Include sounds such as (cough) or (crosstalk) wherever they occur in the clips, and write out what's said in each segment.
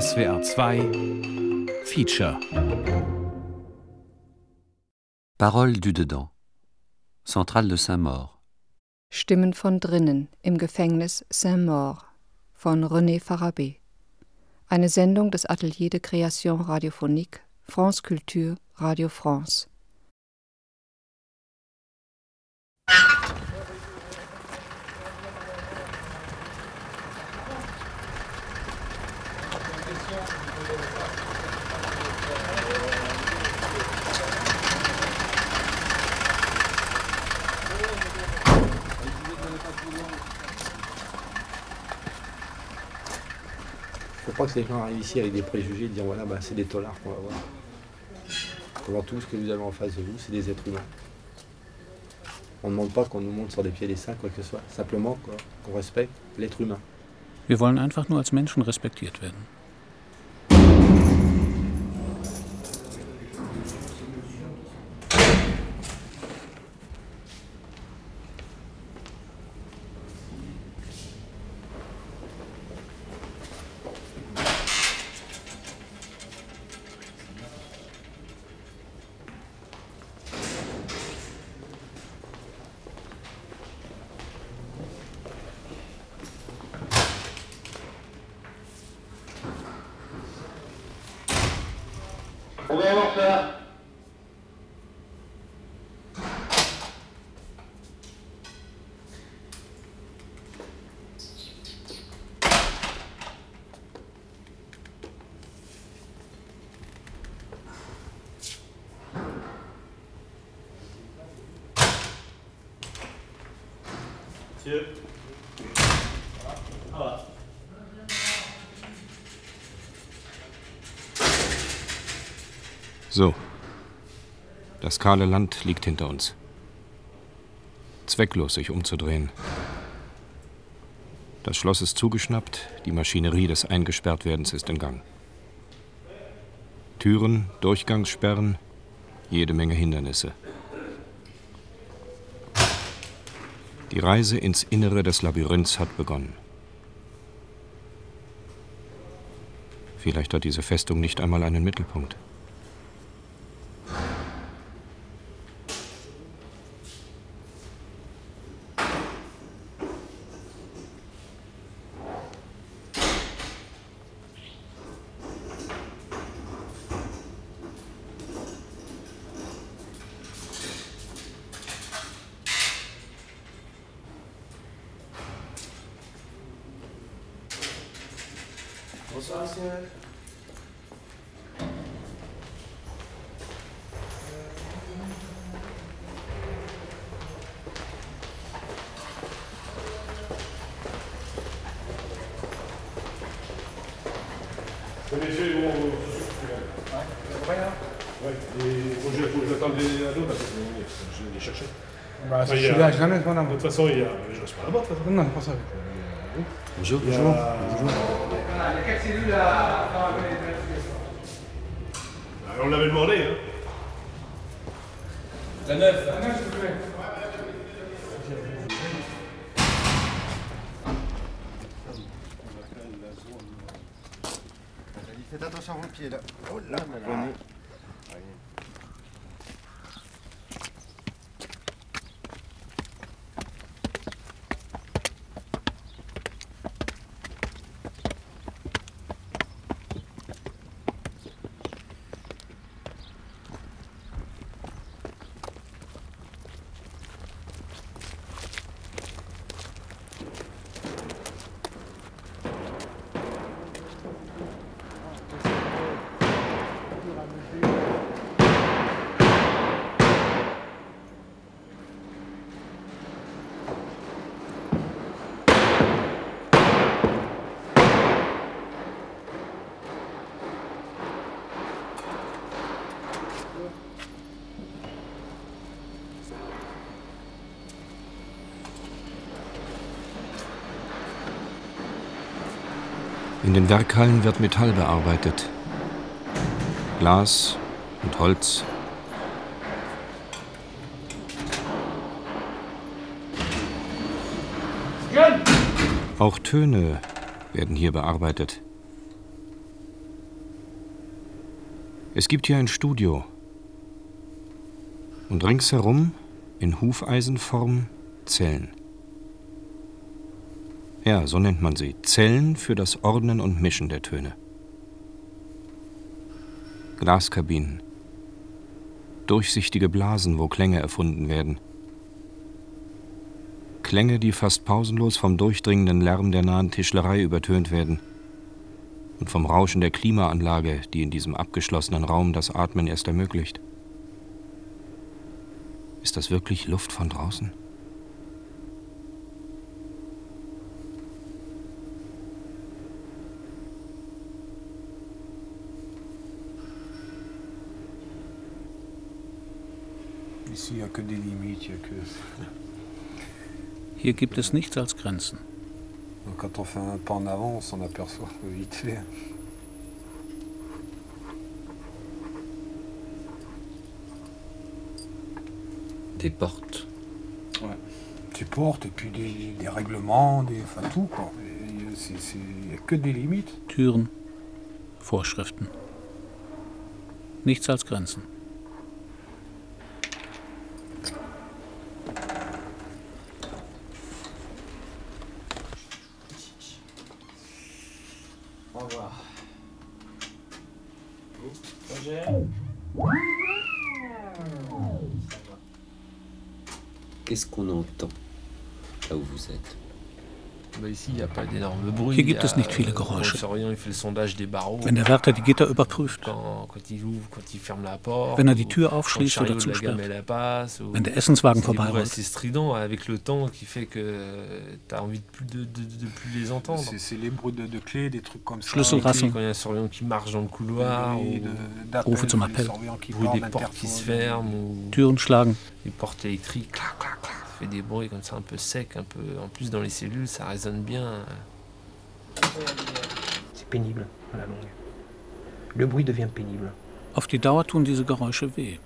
SWR 2 Feature Parole du Dedans Zentrale de Saint-Maur Stimmen von drinnen im Gefängnis Saint-Maur von René Farabé Eine Sendung des Atelier de Création Radiophonique France Culture Radio France Je crois que les gens arrivent ici avec des préjugés et dire voilà, bah, c'est des tolards qu'on va voir. tout, ce que nous avons en face de vous, c'est des êtres humains. On ne demande pas qu'on nous monte sur des pieds des saints quoi que ce soit. Simplement qu'on respecte l'être humain. Wir wollen einfach nur als Menschen respektiert werden. So. Das kahle Land liegt hinter uns. Zwecklos, sich umzudrehen. Das Schloss ist zugeschnappt, die Maschinerie des Eingesperrtwerdens ist in Gang. Türen, Durchgangssperren, jede Menge Hindernisse. Die Reise ins Innere des Labyrinths hat begonnen. Vielleicht hat diese Festung nicht einmal einen Mittelpunkt. toute façon, il y a. Je reste pas là-bas, Non, pas ça. Bonjour. Bonjour. Bonjour. Ah, on l'avait demandé, hein. La neuf La neuf s'il vous plaît. Faites attention à vos pieds là. Oh là là. In den Werkhallen wird Metall bearbeitet. Glas und Holz. Auch Töne werden hier bearbeitet. Es gibt hier ein Studio. Und ringsherum in Hufeisenform Zellen. Ja, so nennt man sie. Zellen für das Ordnen und Mischen der Töne. Glaskabinen. Durchsichtige Blasen, wo Klänge erfunden werden. Klänge, die fast pausenlos vom durchdringenden Lärm der nahen Tischlerei übertönt werden und vom Rauschen der Klimaanlage, die in diesem abgeschlossenen Raum das Atmen erst ermöglicht. Ist das wirklich Luft von draußen? Hier gibt es nichts als Grenzen. Quand on fait un pas en avant, on s'en aperçoit vite fait. Des portes. Ouais. Des portes et puis des, des règlements, des, enfin tout quoi. Il n'y a que des limites. Türen, Vorschriften. Nichts als Grenzen. Hier gibt es nicht viele euh, Geräusche. Wenn der Wärter die Gitter überprüft, wenn er die Tür aufschließt oder zusperrt, wenn der Essenswagen vorbeirollt. Schlüsselrasseln, Rufe zum Appell, Türen schlagen, Die Porte fait des bruits comme ça un peu sec, un peu. En plus dans les cellules, ça résonne bien. C'est pénible à la longue. Le bruit devient pénible. Auf die Dauer tun diese Geräusche weh.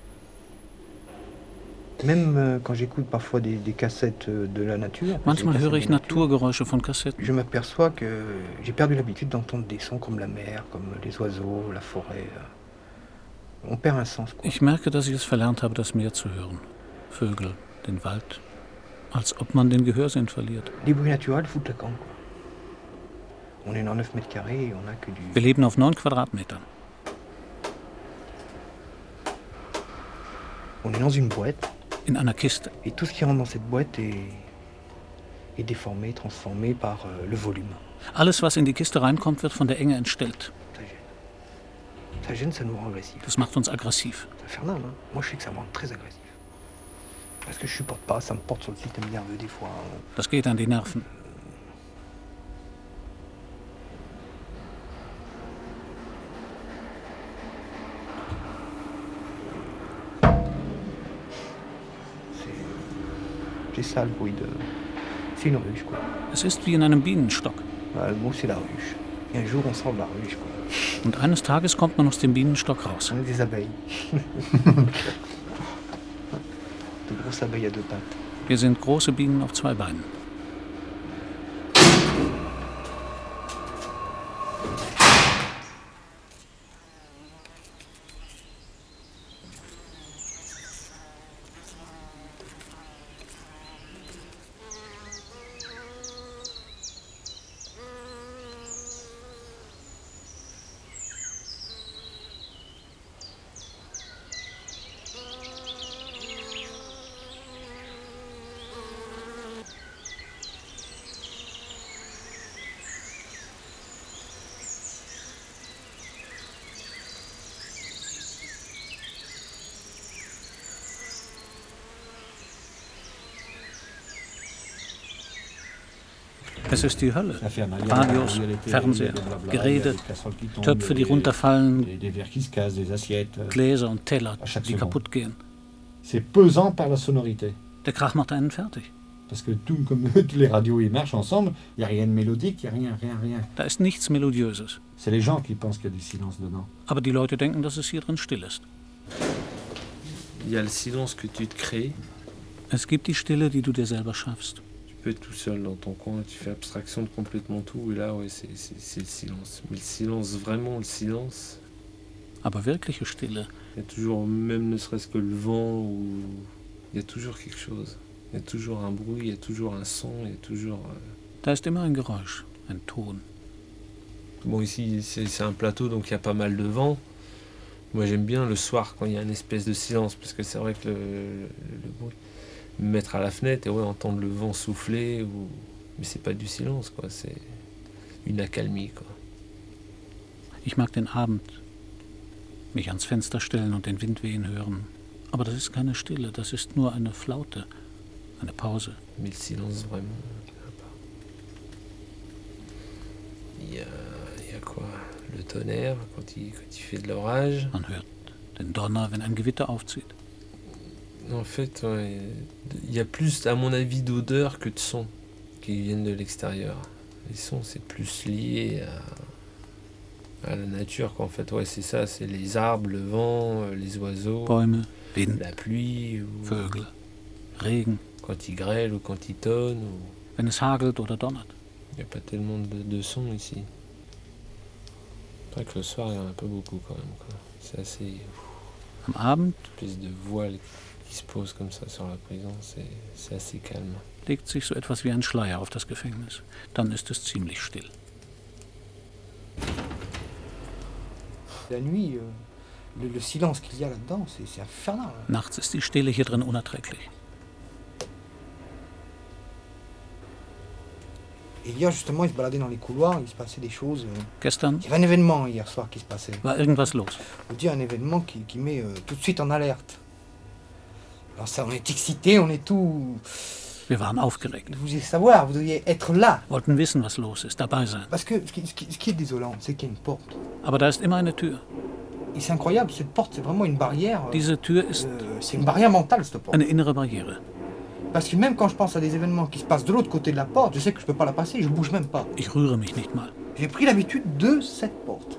Même euh, quand j'écoute parfois des, des, cassettes euh, de la nature. Manchmal höre ich Naturgeräusche von Kassetten. Je m'aperçois que j'ai perdu l'habitude d'entendre des sons comme la mer, comme les oiseaux, la forêt. Euh. On perd un sens. Quoi. Ich merke, dass ich es verlernt habe, das Meer zu hören. Vögel, den Wald, als ob man den Gehörsinn verliert. Wir leben auf 9 Quadratmetern. In einer Kiste. Euh, Alles, was in die Kiste reinkommt, wird von der Enge entstellt. Das macht uns aggressiv. Parce que je supporte pas, ça me porte sur le système nerveux des fois. Das geht an die Nerven. Es ist wie in einem Bienenstock. Und eines Tages kommt man aus dem Bienenstock raus. (laughs) Wir sind große Bienen auf zwei Beinen. Es ist die Hölle. Radios, Fernseher, Geräte, Töpfe, die runterfallen, Gläser und Teller, die kaputt gehen. Der Krach macht einen fertig. (laughs) Da ist nichts Melodiöses. Aber die Leute denken, dass es hier drin still ist. Es gibt die Stille, die du dir selber schaffst. tout seul dans ton coin, tu fais abstraction de complètement tout, et là, ouais, c'est le silence. Mais le silence, vraiment le silence. Ah bah, Stille. Il y a toujours, même ne serait-ce que le vent, ou il y a toujours quelque chose. Il y a toujours un bruit, il y a toujours un son, il y a toujours. Da ist immer un garage un Ton. Bon, ici, c'est un plateau, donc il y a pas mal de vent. Moi, j'aime bien le soir quand il y a une espèce de silence, parce que c'est vrai que le bruit. mettre à la fenêtre et ouais, entendre le vent souffler. Ou... Mais c'est pas du silence, quoi. C'est une accalmie, quoi. Ich mag den Abend, mich ans Fenster stellen und den Wind wehen hören. Aber das ist keine Stille, das ist nur eine Flaute, eine Pause. Mais le silence, vraiment, il y a, il y a quoi Le tonnerre, quand il, quand il fait de l'orage. Man hört den Donner, wenn ein Gewitter aufzieht. En fait, il y a plus, à mon avis, d'odeurs que de sons qui viennent de l'extérieur. Les sons, c'est plus lié à, la nature, qu'en fait. Ouais, c'est ça, c'est les arbres, le vent, euh, les oiseaux, la pluie, ou... Quand il grêle ou quand il tonne. Il n'y a pas tellement de, sons ici. C'est vrai que le soir, il y en a un peu beaucoup quand même. C'est assez. Am de voile qui se pose comme ça sur la prison, c'est assez calme. Legt sich so etwas wie ein Schleier auf das Gefängnis. Dann ist es ziemlich still. La nuit, euh, le, le silence qu'il y a là-dedans, c'est infernal. Nachts ist die Stille hier drin unerträglich. hier justement, il se baladait dans les couloirs, il se passait des choses. Euh. Gestern? Il y avait un événement hier soir qui se passait. War irgendwas los? On dit un événement qui, qui met euh, tout de suite en alerte. Alors on est excité, on est tout. Vous devez savoir, vous deviez être là. wissen, was Parce ce qui, est désolant, c'est qu'il y a une porte. Aber da ist immer eine Tür. c'est incroyable, cette porte, c'est vraiment une barrière. Euh, euh, c'est une barrière mentale, cette porte. Une innere barrière. Parce que même quand je pense à des événements qui se passent de l'autre côté de la porte, je sais que je ne peux pas la passer, je ne bouge même pas. J'ai pris l'habitude de cette porte.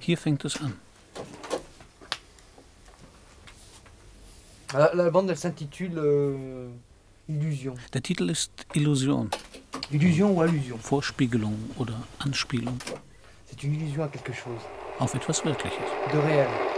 Hier fängt es an. L'album elle s'intitule euh, Illusion. Der Titel ist Illusion. Illusion oder Allusion Vorspiegelung oder Anspielung. Auf etwas Wirkliches. De réel.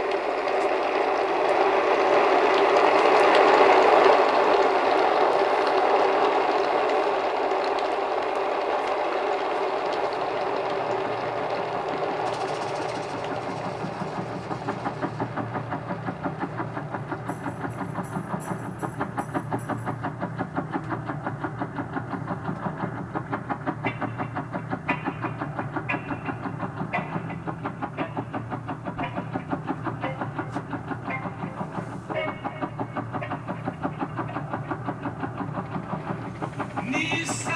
Please.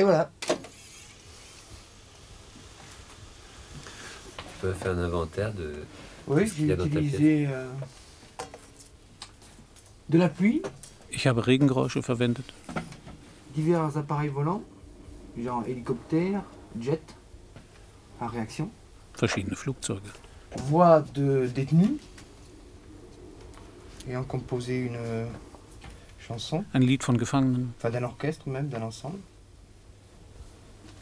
Et voilà. On peut faire un inventaire de. Oui, j'ai utilisé euh, de la pluie. Ich habe Regengeräusche verwendet. Divers appareils volants, genre hélicoptère, jet, à réaction. Verschiedene Flugzeuge. Voix de détenus. Ayant composé une euh, chanson. Un Lied von Gefangenen. Enfin, d'un orchestre même, d'un ensemble.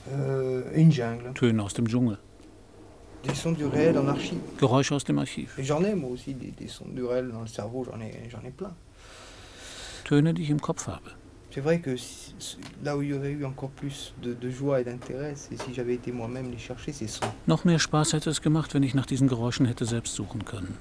äh, euh, in jungle. Töne aus dem Dschungel. Geräusche aus dem Archiv. Töne, die ich im Kopf habe. C'est vrai que là où il y aurait eu encore plus de, de joie et d'intérêt, c'est si j'avais été moi-même les chercher, ces sons. Noch mehr Spaß hätte es gemacht, wenn ich nach diesen Geräuschen hätte selbst suchen können.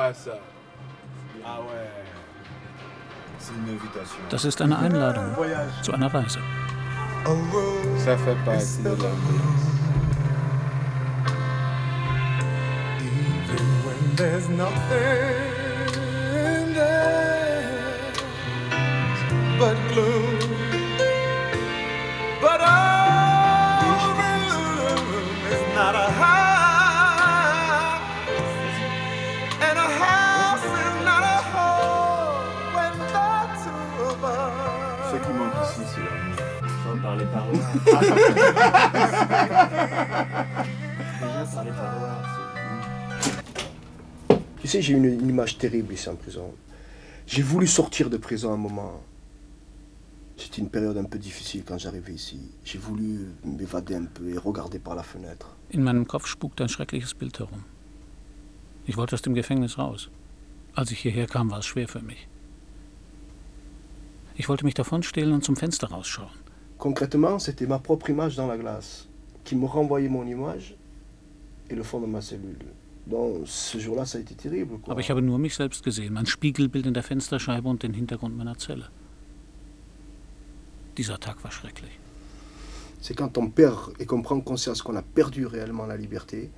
faire Das ist eine Einladung zu einer Reise. Ça fait partie sais, j'ai eu une, image terrible ici en prison. J'ai voulu sortir de prison à un moment. C'était une période un peu difficile quand j'arrivais ici. J'ai voulu m'évader un peu et regarder par la fenêtre. In meinem Kopf spukte ein schreckliches Bild herum. Ich wollte aus dem Gefängnis raus. Als ich hierher kam, war es schwer für mich. Ich wollte mich davonstehlen und zum Fenster rausschauen. Concrètement, c'était ma propre image dans la glace qui me renvoyait mon image et le fond de ma cellule. Aber ich habe nur mich selbst gesehen, mein Spiegelbild in der Fensterscheibe und den Hintergrund meiner Zelle. Dieser Tag war schrecklich. C'est quand on perd et qu'on prend conscience qu'on a perdu réellement la liberté,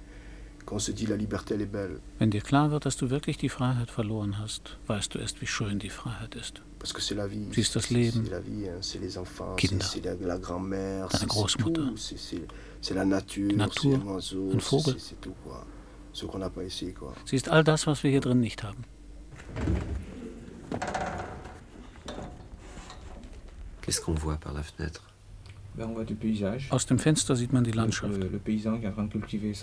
qu'on se dit la liberté est belle. Wenn dir klar wird, dass du wirklich die Freiheit verloren hast, weißt du erst, wie schön die Freiheit ist. Parce que c'est la vie. Sie ist das Leben. C'est la vie, hein, c'est les enfants, Kinder. c'est la, la grand-mère, c'est tout, c'est la nature, c'est un oiseau, c'est tout quoi. Sie ist all das, was wir hier drin nicht haben. aus dem Fenster sieht man die Landschaft.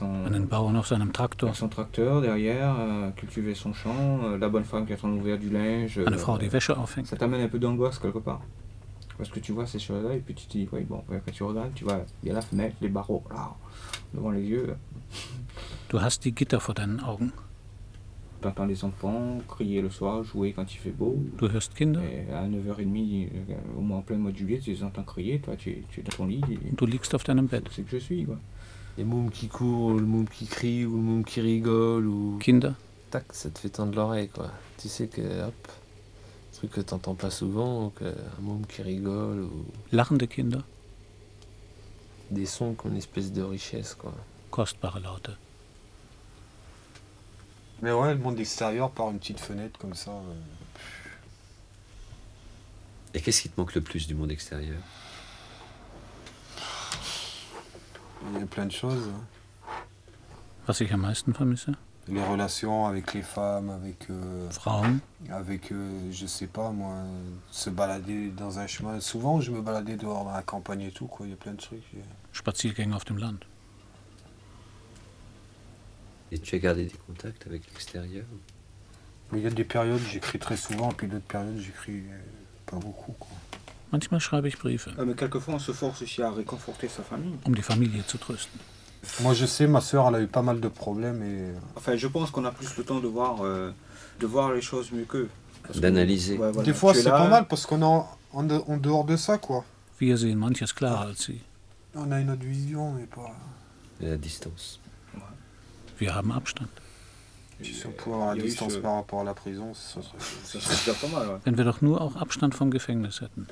Einen Bauern auf seinem Traktor. Euh, euh, Eine euh, Frau, die Wäsche aufhängt. Parce que tu vois ces choses-là et puis tu te dis, oui, bon, après tu regardes, tu vois, il y a la fenêtre, les barreaux, là, devant les yeux. Tu hast die Gitter vor deinen Augen. T'entends les enfants crier le soir, jouer quand il fait beau. Tu des Kinder. Et à 9h30, euh, au moins en plein mois de juillet, tu les entends crier, toi, tu, es dans ton lit. Tu liegst auf deinem Bett. C'est que je suis, quoi. Les mômes qui courent, ou le moum qui crie, ou le moum qui rigole, ou. Kinder. Tac, ça te fait tendre l'oreille, quoi. Tu sais que, hop truc que t'entends pas souvent, que, un môme qui rigole. Ou... L'arme de Kinder Des sons qui ont une espèce de richesse, quoi. par Laute. Mais ouais, le monde extérieur par une petite fenêtre comme ça. Euh, et qu'est-ce qui te manque le plus du monde extérieur Il y a plein de choses. Was ich am meisten vermisse les relations avec les femmes, avec. Euh, avec, euh, je sais pas moi, se balader dans un chemin. Souvent, je me baladais dehors dans la campagne et tout, quoi. Il y a plein de trucs. Spaziergänge euh. auf dem Land. Et tu as gardé des contacts avec l'extérieur Il y a des périodes, j'écris très souvent, et puis d'autres périodes, j'écris euh, pas beaucoup, quoi. Manchmal schreibe ich Briefe. Mais quelquefois, on se force aussi à réconforter sa famille. Um die Familie zu trösten. Moi, je sais, ma soeur, elle a eu pas mal de problèmes. Et... Enfin, je pense qu'on a plus le temps de voir, euh, de voir les choses mieux qu'eux. D'analyser. Des fois, c'est pas mal parce qu'on est en, dehors de ça, quoi. Wir sehen On a une autre vision, mais pas. la distance. Ouais. Wir haben Abstand. si on pouvait avoir distance par rapport à la prison, ça serait, ça serait déjà pas mal. par Wenn wir doch nur auch Abstand vom Gefängnis hätten.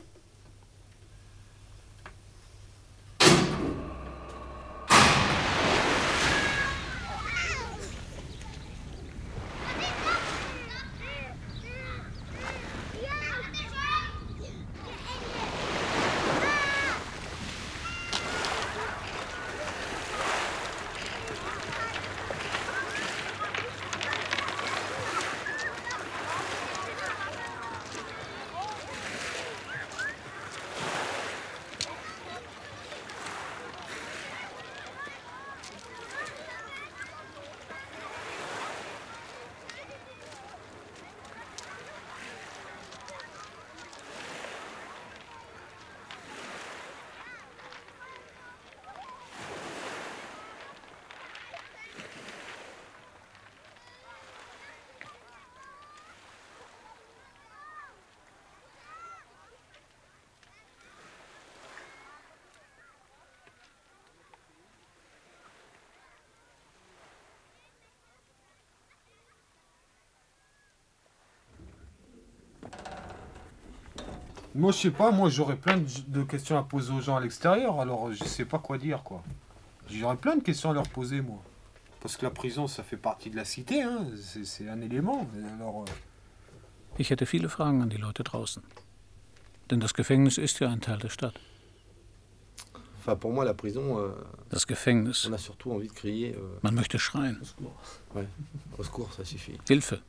Moi, je sais pas, moi j'aurais plein de questions à poser aux gens à l'extérieur, alors je sais pas quoi dire, quoi. J'aurais plein de questions à leur poser, moi. Parce que la prison, ça fait partie de la cité, hein. c'est un élément. Alors, euh... Ich hätte viele Fragen an die Leute draußen. Denn das Gefängnis ist ja ein Teil der Stadt. Enfin, pour moi, la prison. Euh, das Gefängnis. On a surtout envie de crier. Euh, Man möchte schreien. Au secours. secours, ça suffit. Hilfe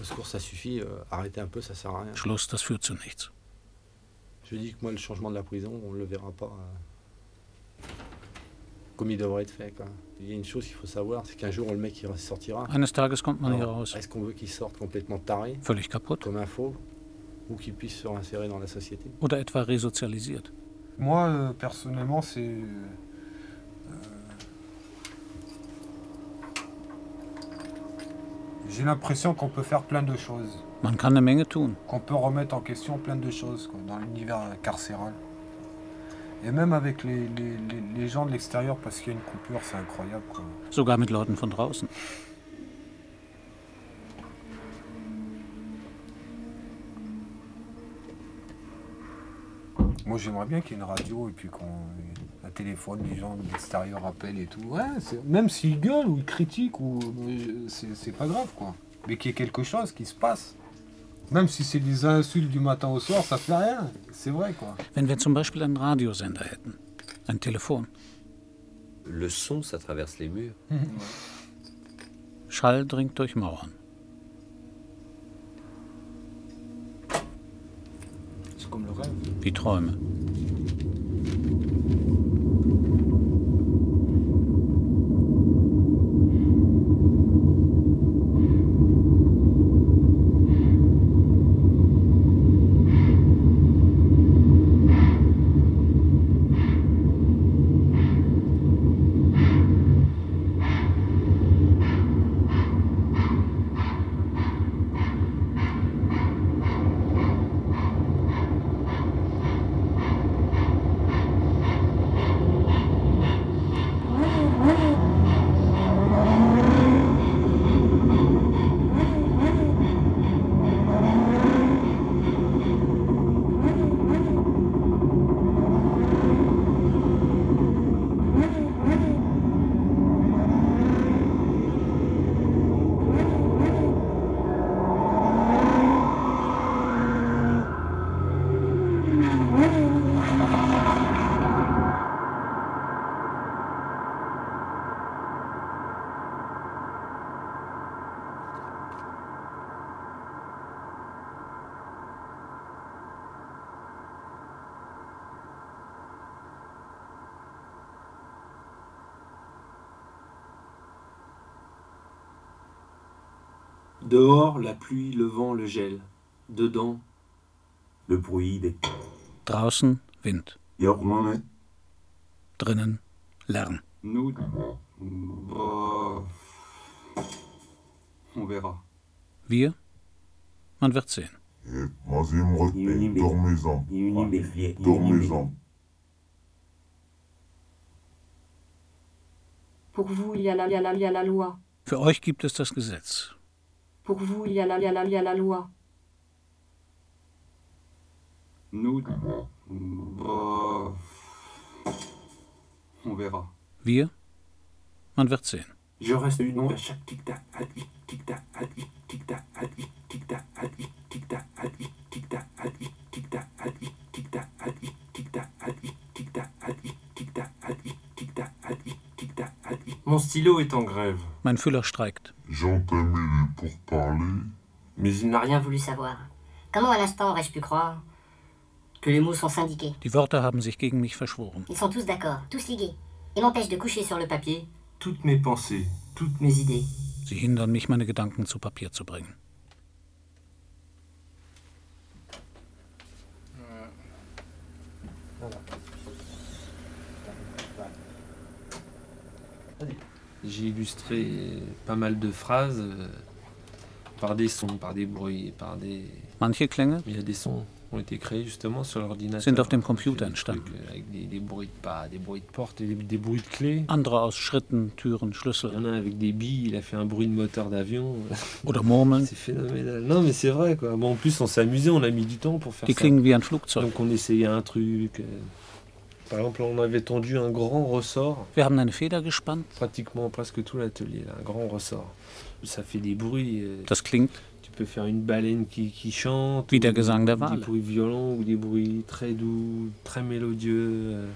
le secours, ça suffit, euh, arrêtez un peu, ça sert à rien. das führt zu nichts. Je dis que moi, le changement de la prison, on ne le verra pas euh, comme il devrait être fait. Il y a une chose qu'il faut savoir, c'est qu'un jour, le mec, il sortira. Eines Tages kommt man hier Est-ce qu'on veut qu'il sorte complètement taré Völlig kaputt. Comme un Ou qu'il puisse se réinsérer dans la société ou etwa resozialisiert Moi, euh, personnellement, c'est J'ai l'impression qu'on peut faire plein de choses. Man Qu'on peut remettre en question plein de choses dans l'univers carcéral. Et même avec les, gens de l'extérieur, parce qu'il y a une coupure, c'est incroyable. Quoi. Sogar mit Leuten von draußen. Moi, j'aimerais bien qu'il y ait une radio et puis qu'on téléphone, les gens de l'extérieur appellent et tout. même s'ils gueulent ou ils critiquent, ou... c'est pas grave quoi. Mais qu'il y ait quelque chose qui se passe. Même si c'est des insultes du matin au soir, ça fait rien. C'est vrai quoi. Wenn wir zum Beispiel einen Radiosender hätten, ein Telefon. Le son, ça traverse les murs. Mhm. Schall dringt durch Mauern. C'est comme le rêve. Die Träume. Dehors, la pluie, le vent, le gel. Dedans, le bruit des... Draußen, Wind. Drinnen, Lärm. Nous... Euh, on verra. Wir? Man wird sehen. Pour vous, il y a la loi. Für euch gibt es das Gesetz. Pour vous, il y a la, y a la, y a la loi. Nous. Bah, on verra. Wir? Man wird sehen. Je reste une onde à chaque tic-tac. Mon stylo est en grève. Mein Füller streikt. pour parler, Mais il n'a rien voulu savoir. Comment à l'instant aurais-je pu croire que les mots sont syndiqués Die Worte haben sich gegen mich verschworen. Ils sont tous d'accord, tous ligués, et m'empêchent de coucher sur le papier toutes mes pensées, toutes mes idées. Sie hindern mich, meine Gedanken zu Papier zu bringen. J'ai illustré pas mal de phrases euh, par des sons, par des bruits, par des. Manche Klänge? Ja, des sons sind auf dem Computer entstanden. Andere aus Schritten, Türen, Schlüssel. (laughs) Oder Murmeln. Die klingen wie ein Flugzeug. Wir haben eine Feder gespannt. Euh. Das klingt faire une baleine qui, chante, des bruits violents ou des bruits très doux, très mélodieux. Euh.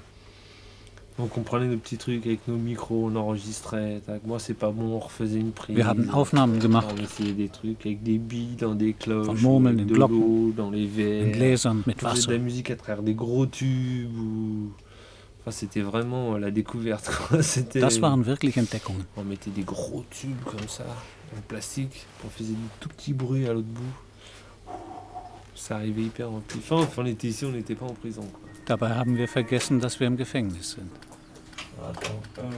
Donc on prenait nos petits trucs avec nos micros, on enregistrait. Moi c'est pas bon, on refaisait une prise. On essayait des trucs avec des billes dans des cloches, euh, de dans les verres. de la musique à travers des gros tubes c'était vraiment euh, la découverte. (laughs) Das waren wirklich Entdeckungen. On mettait des gros tubes comme ça, en plastique, on faisait des tout petits bruits à l'autre bout. Ça arrivait hyper en enfin, enfin, on était ici, on n'était pas en prison. Quoi. Dabei haben wir vergessen, dass wir im Gefängnis sind. Attends. Euh...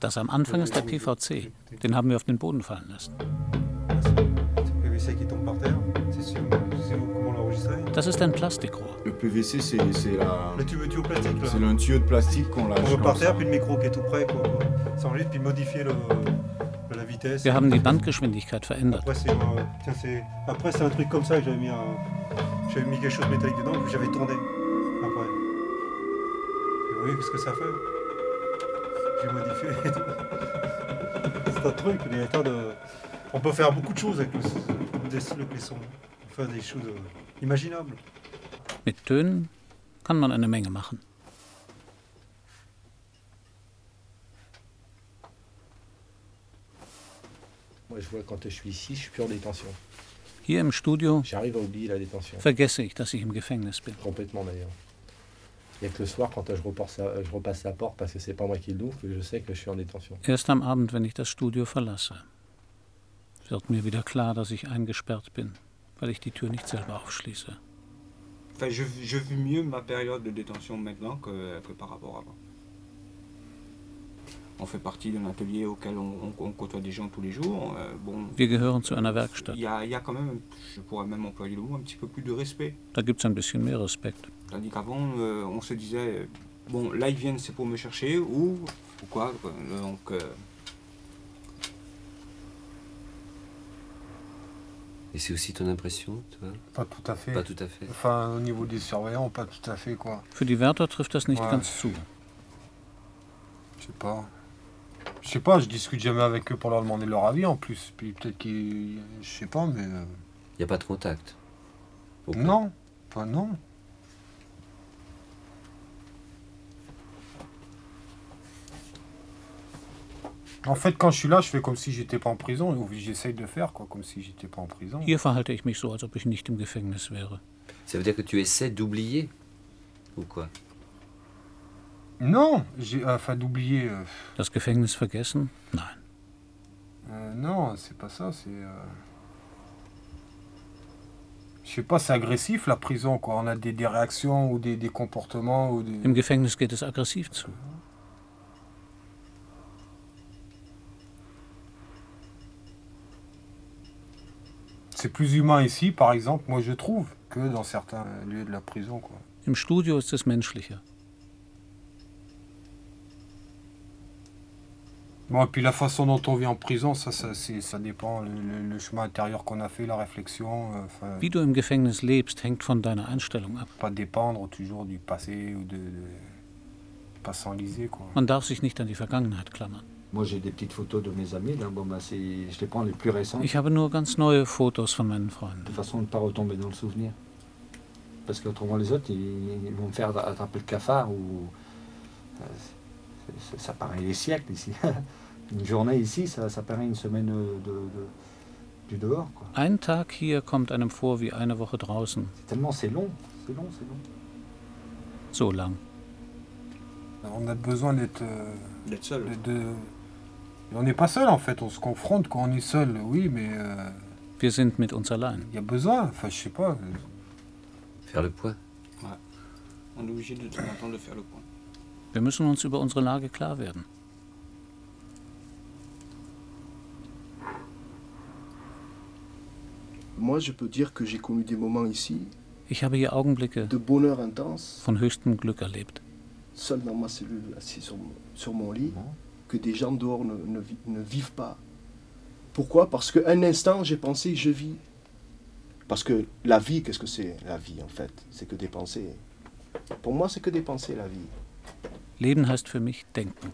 Das am Anfang ist der PVC. Den haben wir auf den Boden fallen lassen. Das ist ein Plastikrohr. Le PVC, c'est la. Le tube, tuyau plastique. C'est un tuyau de plastique qu'on lâche. On par terre, puis le micro qui est tout près, quoi. Ça enlève, puis modifier le. Wir haben die Bandgeschwindigkeit verändert. Euh, après, c'est un truc comme ça que j'avais mis, j'avais mis quelque chose de métallique dedans, j'avais tourné. Après. Oui, qu'est-ce que ça fait J'ai modifié. (laughs) C'est un truc, mais attends. de... On peut faire beaucoup de choses avec le, le peut faire des choses euh, imaginables. Mit Tönen peut faire une Menge machen. Moi, je vois quand je suis ici, je suis plus en détention. Hier im Studio vergesse ich, dass ich im Gefängnis Complètement d'ailleurs. Il n'y a que le soir, quand je, repasse, je repasse la porte, parce que c'est pas moi qui l'ouvre, que je sais que je suis en détention. Erst am Abend, wenn ich das Studio verlasse, wird mir wieder klar, dass ich eingesperrt bin, weil ich die Tür nicht selber aufschließe. Enfin, je, je vis mieux ma période de détention maintenant que, que par rapport à avant. On fait partie d'un atelier auquel on, on, côtoie des gens tous les jours. Euh, bon, Wir gehören zu einer Werkstatt. Il y, a, quand même, je pourrais même employer le mot, un petit peu plus de respect. Da gibt's ein bisschen mehr Respekt. Tandis qu'avant, euh, on se disait, bon, là ils viennent, c'est pour me chercher ou, ou quoi. Euh, donc. Euh. Et c'est aussi ton impression, toi Pas tout à fait. Pas tout à fait. Enfin, au niveau des surveillants, pas tout à fait, quoi. Für die Wärter trifft das nicht ganz zu. Je sais pas. Je sais pas, je discute jamais avec eux pour leur demander leur avis en plus. Puis peut-être qu'ils. Je sais pas, mais. Euh, Il n'y a pas de contact Non, pas non. En fait, quand je suis là, je fais comme si j'étais pas en prison, ou j'essaye de faire quoi, comme si j'étais pas en prison. Hier verhalte ich mich so, als ob ich nicht im Gefängnis wäre. Ça veut dire que tu essaies d'oublier, ou quoi non, j'ai euh, enfin d'oublier. Euh, das Gefängnis vergessen? Nein. Euh, non, c'est pas ça, c'est. Euh... Je sais pas, c'est agressif la prison, quoi. On a des, des réactions ou des, des comportements ou des. Im Gefängnis geht es aggressiv zu. C'est plus humain ici, par exemple, moi je trouve, que dans certains lieux de la prison, quoi. Im Studio ist es menschlicher. et puis la façon dont on vit en Prison, ça, dépend, le, chemin intérieur qu'on a fait, la réflexion. Euh, Wie du im Gefängnis lebst, hängt von deiner Einstellung ab. Pas dépendre toujours du passé ou de, de pas s'enliser quoi. Man darf sich nicht an die Vergangenheit klammern. Moi, j'ai des petites photos de mes amis. Là. Bon, bah, je les prends les plus récents. Ich habe nur ganz neue Fotos von meinen Freunden. De façon de ne pas retomber dans le souvenir. Parce qu'autrement, les autres, ils, vont me faire attraper le cafard ou. Ça, euh, ça paraît les siècles ici. (laughs) Une journée ici, ça, ça paraît une semaine euh, de, de, du dehors. Quoi. Ein Tag hier kommt einem vor wie eine Woche draußen. C'est tellement c'est long, c'est long, c'est long. So lang. On a besoin d'être euh, seul. De, on n'est pas seul en fait, on se confronte quand on est seul, oui, mais euh, Wir sind mit uns allein. il y a besoin, enfin je sais pas. Faire le point. Ouais. On est obligé de temps en temps de faire le point. Wir müssen uns über unsere Lage klar werden. Moi, je peux dire que j'ai connu des moments ici. de bonheur intense. von höchstem Seul dans ma cellule, assis sur, mon lit, que des gens dehors ne, vivent pas. Pourquoi Parce qu'un instant, j'ai pensé, je vis. Parce que la vie, qu'est-ce que c'est la vie en fait C'est que des pensées. Pour moi, c'est que des pensées la vie. Leben heißt für mich denken.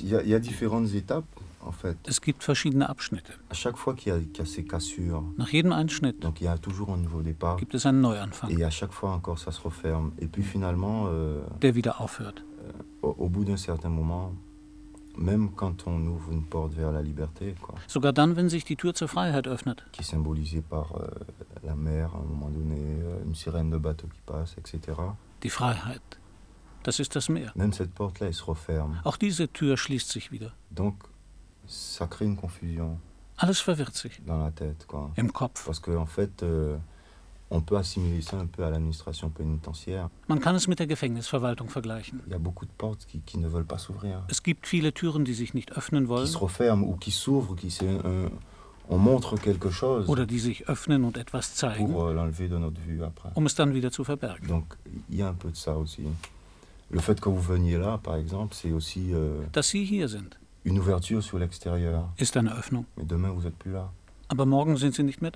il y, a, y, a différentes étapes, en fait. Es gibt verschiedene Abschnitte. À chaque fois qu'il y, a ces cassures. Nach jedem Einschnitt. Donc il y a toujours un nouveau départ. Gibt es einen Neuanfang. Et à chaque fois encore, ça se referme. Et puis finalement. Euh, Der wieder aufhört. Euh, au, bout d'un certain moment, même quand on ouvre une porte vers la liberté. Quoi. Sogar dann, wenn sich die zur Freiheit öffnet. Qui est symbolisée par euh, la mer à un moment donné, une sirène de bateau qui passe, etc. Die Freiheit. Das ist das Meer. Auch diese Tür schließt sich wieder. Alles verwirrt sich. Im Kopf. Man kann es mit der Gefängnisverwaltung vergleichen. Ne es gibt viele Türen, die sich nicht öffnen wollen. Oder die sich öffnen und etwas zeigen, euh, um es dann wieder zu verbergen. Le fait que vous veniez là, par exemple, c'est aussi euh, une ouverture sur l'extérieur. Mais demain, vous n'êtes plus là. morgen sind Sie nicht mehr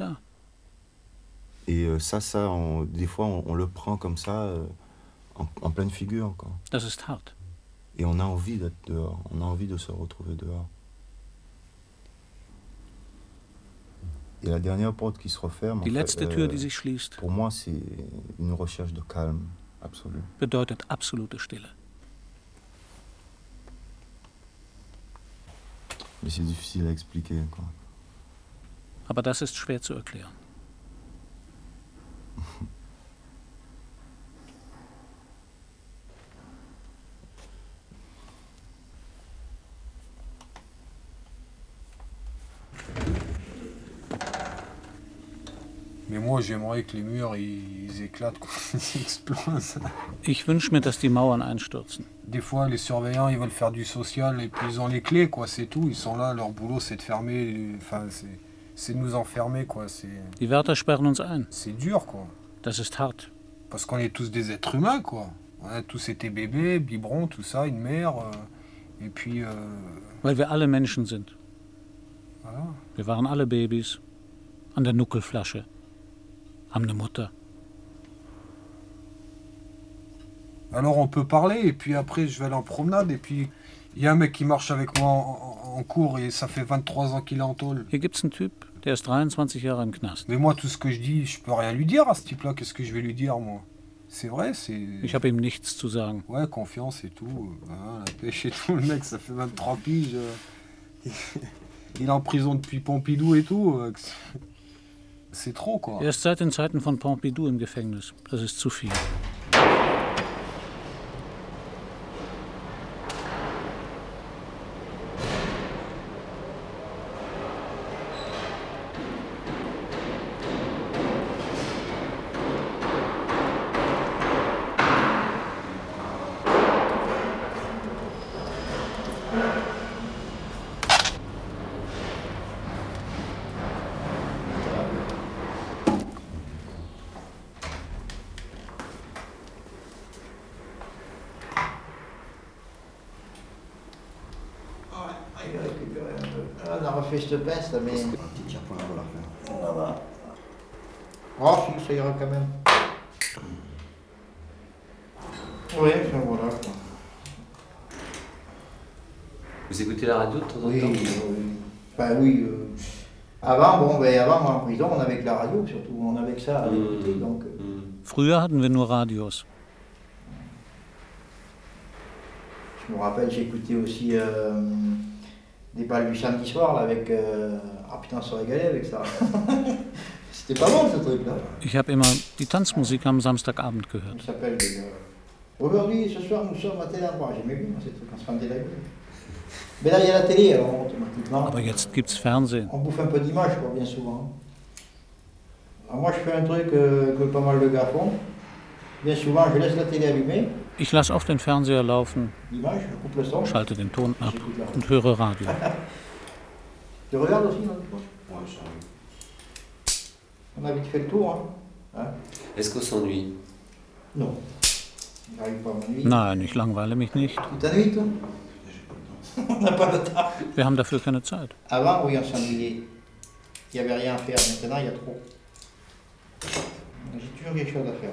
Et euh, ça, ça, des fois, on, le prend comme ça, euh, en, pleine figure. Quoi. Et on a envie d'être dehors, on a envie de se retrouver dehors. Et la dernière porte qui se referme, pour moi, c'est une recherche de calme. Absolut. bedeutet absolute Stille. Aber das ist schwer zu erklären. Mais moi, j'aimerais que les murs, ils, éclatent, (laughs) ils explosent. Ich wünsche mir, dass die Mauern einstürzen. Des fois, les surveillants, ils veulent faire du social et puis ils ont les clés, quoi, c'est tout. Ils sont là, leur boulot, c'est de fermer, enfin, c'est de nous enfermer, quoi. Die Wärter sperren uns ein. C'est dur, quoi. Das ist hart. Parce qu'on est tous des êtres humains, quoi. On a tous été bébés, biberons, tout ça, une mère, euh, et puis... Euh... Weil wir alle Menschen sind. Voilà. Wir waren alle Babys an der Nuckelflasche. Âme de moteur. Alors on peut parler, et puis après je vais aller en promenade, et puis il y a un mec qui marche avec moi en, cours, et ça fait 23 ans qu'il est en tôle. Hier a un type der ist 23 Jahre im Knast. Mais moi tout ce que je dis, je peux rien lui dire à ce type-là, qu'est-ce que je vais lui dire moi c'est vrai, c'est. Ich habe ihm nichts zu dire. Ouais, confiance et tout. Hein, la pêche et tout, le mec, ça fait 23 piges. Euh. (laughs) Il est en prison depuis Pompidou et tout. Euh. C'est trop, quoi. Er ist seit den Zeiten von Pompidou im Gefängnis. Das ist zu viel. se peste, mais. Un petit tir pour la voilà. Oh, ça ira quand même. Oui, enfin voilà. Vous écoutez la radio de temps en temps Oui, oui. Bah oui. Euh, avant, bon, ben, avant, en prison, on avait que la radio, surtout, on avait que ça à mmh, écouter. Euh, mmh, donc... Euh, mmh. Früher hatten wir nur Radios. Je me rappelle, j'écoutais aussi. des balles du samedi soir là, avec. Euh... Ah putain, on se avec ça. (laughs) C'était pas mal ce truc là. Ich habe immer die Tanzmusik am Samstagabend gehört. Il s'appelle. Euh... Aujourd'hui, ce soir, nous sommes à tel endroit. Ah, j'aimais bien ces trucs, on se rendait la gueule. Mais là, il y a la télé, alors automatiquement. Aber jetzt gibt's Fernsehen. On bouffe un peu d'image, quoi, bien souvent. Alors, moi, je fais un truc euh, que pas mal de gars font. Ich lasse oft den Fernseher laufen, schalte den Ton ab und höre Radio. (laughs) Oh, Nein, ich langweile mich nicht. (laughs) Wir haben dafür keine Zeit. Il n'y avait rien à faire. Maintenant, il y a trop. J'ai toujours quelque chose à faire.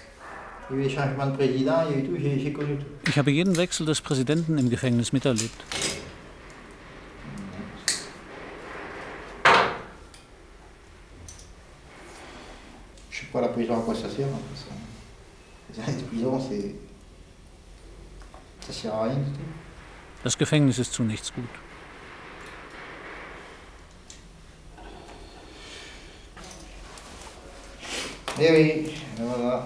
Ich habe jeden Wechsel des Präsidenten im Gefängnis miterlebt. Je ne sais pas la prison à quoi ça Das Gefängnis ist zu nichts gut. Eh oui, voilà.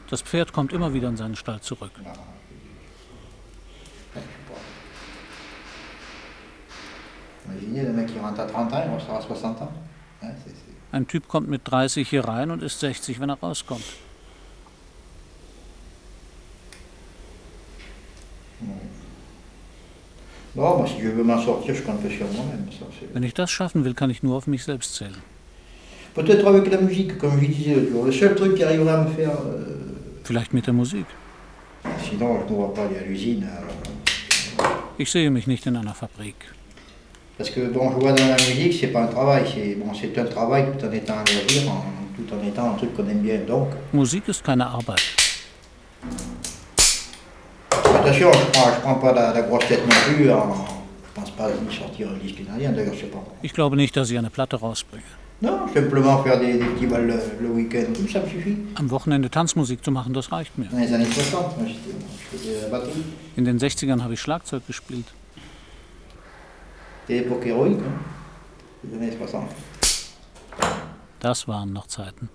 Das Pferd kommt immer wieder in seinen Stall zurück. Ein Typ kommt mit 30 hier rein und ist 60, wenn er rauskommt. Wenn ich das schaffen will, kann ich nur auf mich selbst zählen. Peut-être avec la musique, comme je disais l'autre jour. Le seul truc qui arrivera à me faire euh, Vielleicht mit der Musik. Ich sehe mich nicht in einer Fabrik. Musik ist keine Arbeit. Ich glaube nicht, dass ich eine Platte rausbringe. Non, ne? simplement faire des, des petits balles le, le week-end, ça me suffit. Am Wochenende Tanzmusik zu machen, das reicht mir. Euh, In den 60, ern habe ich Schlagzeug gespielt. Das waren noch Zeiten.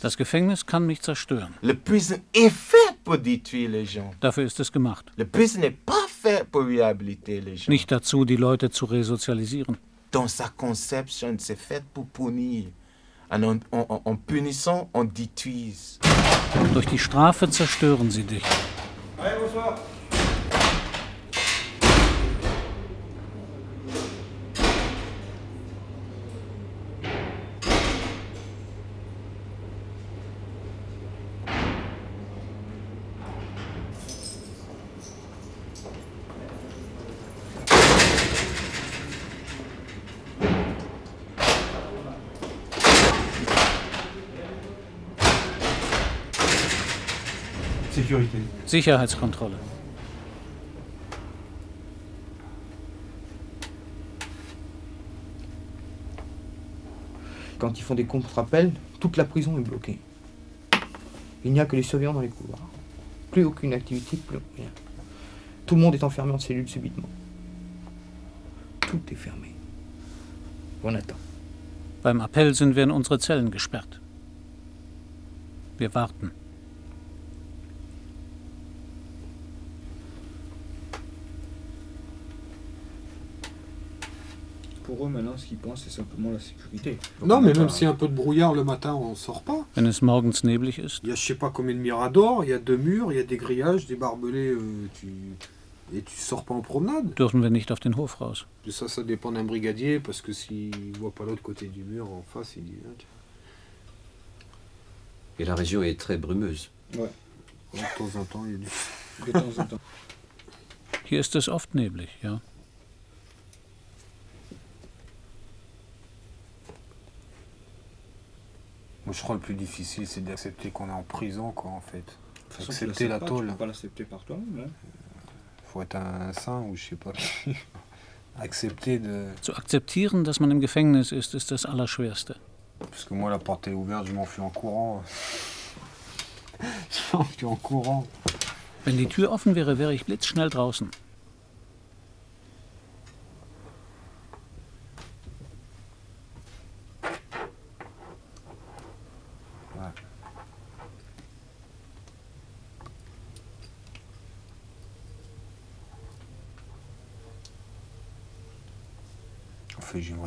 Das Gefängnis kann mich zerstören. Dafür ist es gemacht. Nicht dazu, die Leute zu resozialisieren. Dans sa conception, c'est fait pour punir. En, en, en punissant, on détruise. Durch die Strafe zerstören sie dich. Sicherheitskontrolle. Quand ils font des contre-appels, toute la prison est bloquée. Il n'y a que les surveillants dans les couloirs. Plus aucune activité, plus rien. Tout le monde est enfermé en cellule subitement. Tout est fermé. On attend. Beim Appell sind wir in unsere Zellen gesperrt. Wir warten. pour eux maintenant ce qu'ils pensent c'est simplement la sécurité. non, mais même s'il y a un peu de brouillard le matin, on sort pas. Wenn es morgens neblig ist. Il y a je sais pas combien de miradors, il y a deux murs, il y a des grillages, des barbelés, et euh, tu... et tu sors pas en promenade. Dürfen wir nicht auf den Hof raus. ça, ça dépend d'un brigadier parce que s'il voit pas l'autre côté du mur en face, il dit. Ah, et la région est très brumeuse. Ouais. De temps en temps, il y a du. De temps en temps. Hier ist es oft neblig, ja. Moi, je crois que le plus difficile, c'est d'accepter qu'on est en prison, quoi, en fait. Faut accepter la tôle. Tu peux pas l'accepter par toi-même. Hein. Euh, faut être un saint ou je sais pas. (laughs) accepter de. Zu akzeptieren, dass man im Gefängnis ist, ist das Allerschwerste. Parce que moi, la porte est ouverte, je m'enfuis en courant. (laughs) je m'enfuis en courant. Wenn die Tür offen wäre, wäre ich blitzschnell draußen.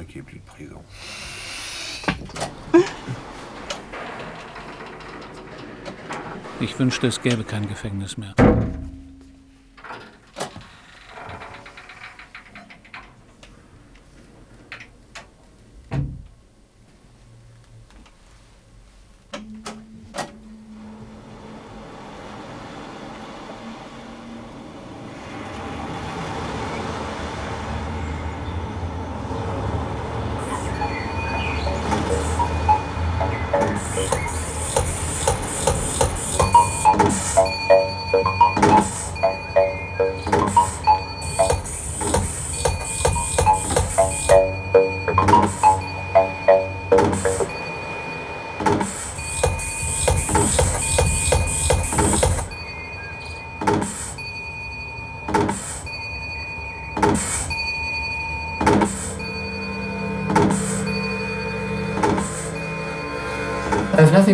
mec qui est plus Ich wünschte, es gäbe kein Gefängnis mehr.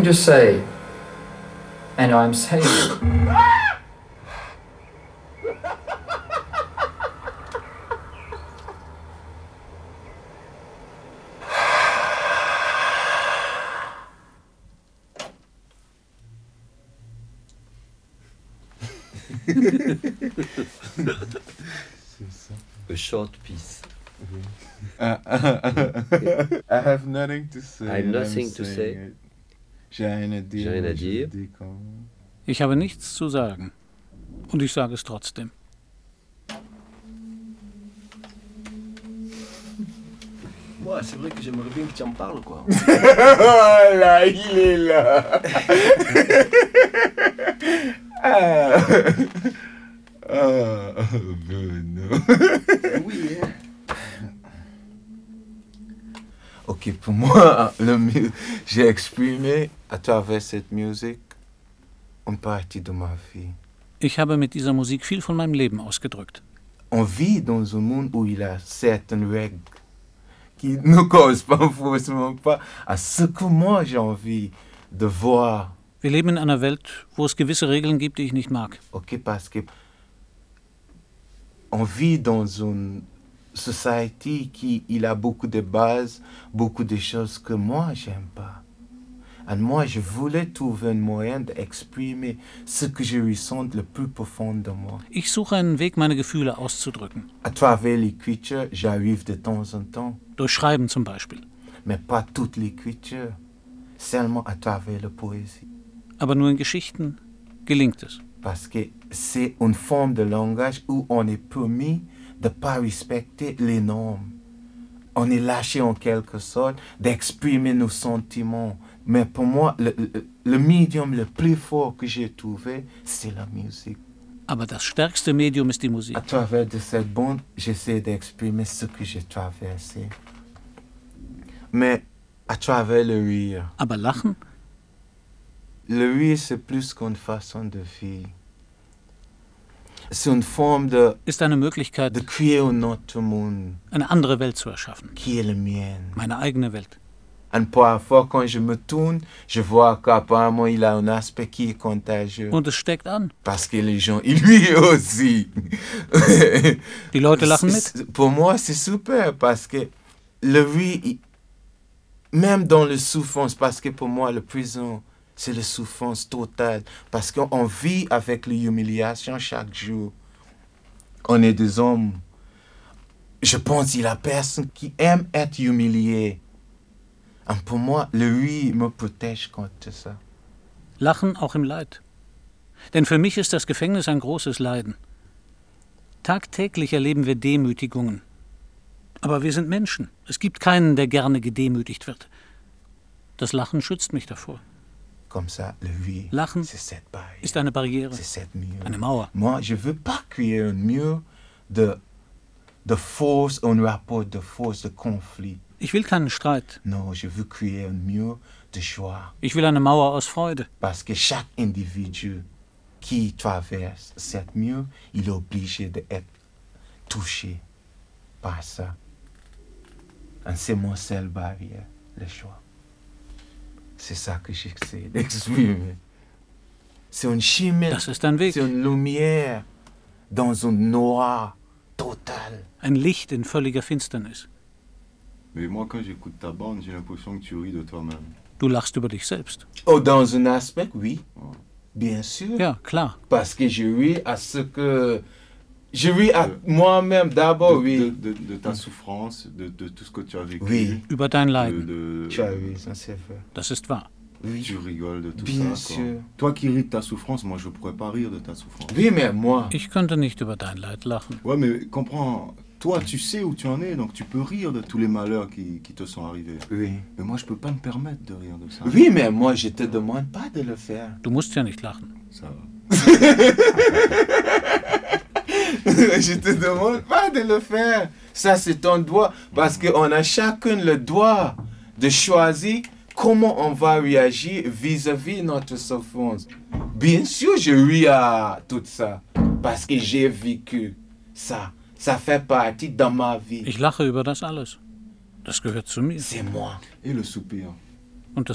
can just say, and I'm saying A short piece. Mm -hmm. uh, I have nothing to say. I have nothing to say. It. Ne ne ich habe nichts zu sagen. Und ich sage es trotzdem. Moi, c'est vrai que j'aimerais bien que tu en parles, quoi. oh (laughs) là, il est là. ah. ah oh, non. oui, hein. Ok, pour moi, (laughs) j'ai exprimé à travers cette musique une partie de ma vie. Ich habe mit dieser Musik viel von meinem Leben ausgedrückt. On vit dans un monde où il y a certaines règles qui (laughs) ne correspondent forcément pas à ce que moi j'ai envie de voir. Wir leben in einer Welt, wo es gewisse Regeln gibt, die ich nicht mag. Okay, parce que on vit dans une society qui il a beaucoup de bases, beaucoup de choses que moi j'aime pas. Et moi, je voulais trouver un moyen d'exprimer ce que je ressens le plus profond de moi. Ich suche un Weg, meine Gefühle auszudrücken. À travers l'écriture, j'arrive de temps en temps. Durch Schreiben zum Beispiel. Mais pas toute l'écriture, seulement à travers la poésie. Aber nur in Geschichten gelingt es. Parce que c'est une forme de langage où on est permis de ne pas respecter les normes. On est lâché en quelque sorte d'exprimer nos sentiments. Mais pour moi, le, médium le plus fort que j'ai trouvé, c'est la ah, bah, musique. À travers de cette bande, j'essaie d'exprimer ce que j'ai traversé. Mais à travers le rire. Ah, bah, le rire, c'est plus qu'une façon de vivre. ist eine Möglichkeit, eine andere Welt zu erschaffen. Meine eigene Welt. Und es steckt an. (laughs) Die Leute lachen mit. Für mich ist es super weil que selbst in der dans souffrance, parce que pour moi, le prison, c'est la souffrance totale parce qu'on vit avec l'humiliation chaque jour. On est des hommes. Je pense qu'il y a personne qui aime être humilié. Et ah, pour moi, lui me protège contre ça. Lachen auch im Leid. Denn für mich ist das Gefängnis ein großes Leiden. Tagtäglich erleben wir Demütigungen. Aber wir sind Menschen. Es gibt keinen, der gerne gedemütigt wird. Das Lachen schützt mich davor. comme ça, le rire, c'est cette barrière. C'est cette mur. Moi, je veux pas créer un mur de, de force, un rapport de force, de conflit. Ich will Non, je veux créer un mur de joie. Ich will eine Mauer aus Freude. Parce que chaque individu qui traverse cette mur, il est obligé d'être touché par ça. En c'est mon seul barrière, le choix. C'est ça que j'essaie d'exprimer. C'est une chimère, C'est une lumière dans un noir total. Ein Licht in völliger Finsternis. Mais moi, quand j'écoute ta bande, j'ai l'impression que tu ris de toi-même. Du lachst über dich selbst. Oh, dans un aspect, oui. Bien sûr. Ja, klar. Parce que je ris à ce que je vis à moi-même d'abord, oui. De, ta souffrance, de, tout ce que tu as vécu. Oui. Über dein ça c'est fait. Tu rigoles de tout Bien ça. Sûr. Toi qui ris de ta souffrance, moi je ne pourrais pas rire de ta souffrance. Oui, mais moi. Ich könnte nicht über dein Leid lachen. mais comprends. Toi, tu sais où tu en es, donc tu peux rire de tous les malheurs qui, qui te sont arrivés. Oui. Mais moi, je ne peux pas me permettre de rire de ça. Oui, mais moi, je ne te demande pas de le faire. Ça va. (laughs) (laughs) je te demande pas de le faire. Ça, c'est ton droit. Parce qu'on a chacun le droit de choisir comment on va réagir vis-à-vis de notre souffrance. Bien sûr, je ris à tout ça. Parce que j'ai vécu ça. Ça fait partie de ma vie. Ich lache über das C'est moi. Et le soupir. Und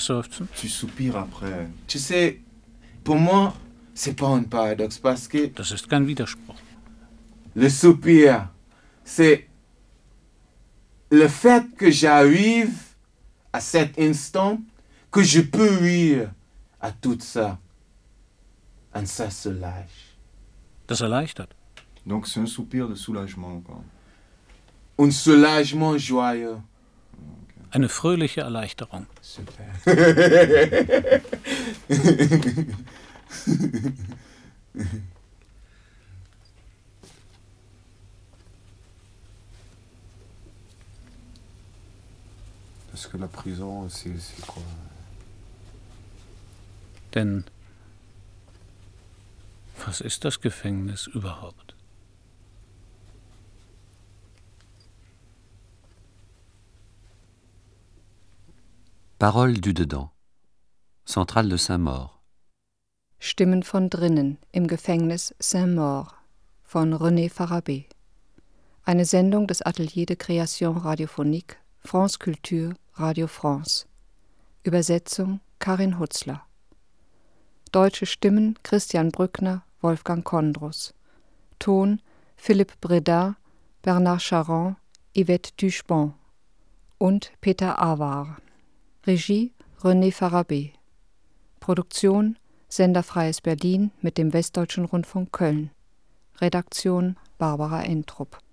Tu soupires après. Tu sais, pour moi, c'est pas un paradoxe parce que le soupir, c'est le fait que j'arrive à cet instant, que je peux rire à tout ça. En ça se lâche. Donc c'est un soupir de soulagement. Quoi. Un soulagement joyeux. Eine fröhliche Erleichterung. Super. (laughs) Parce que la prison, c'est quoi Denn was ist das Gefängnis überhaupt? Parole du dedans. Centrale de Saint-Maur. Stimmen von drinnen im Gefängnis Saint-Maur von René Farabé. Eine Sendung des Atelier de Création Radiophonique France Culture Radio France. Übersetzung Karin Hutzler. Deutsche Stimmen Christian Brückner, Wolfgang Kondrus. Ton Philipp Breda, Bernard Charon, Yvette Duchebon und Peter Awar. Regie René Farabé. Produktion Senderfreies Berlin mit dem Westdeutschen Rundfunk Köln. Redaktion Barbara Entrup.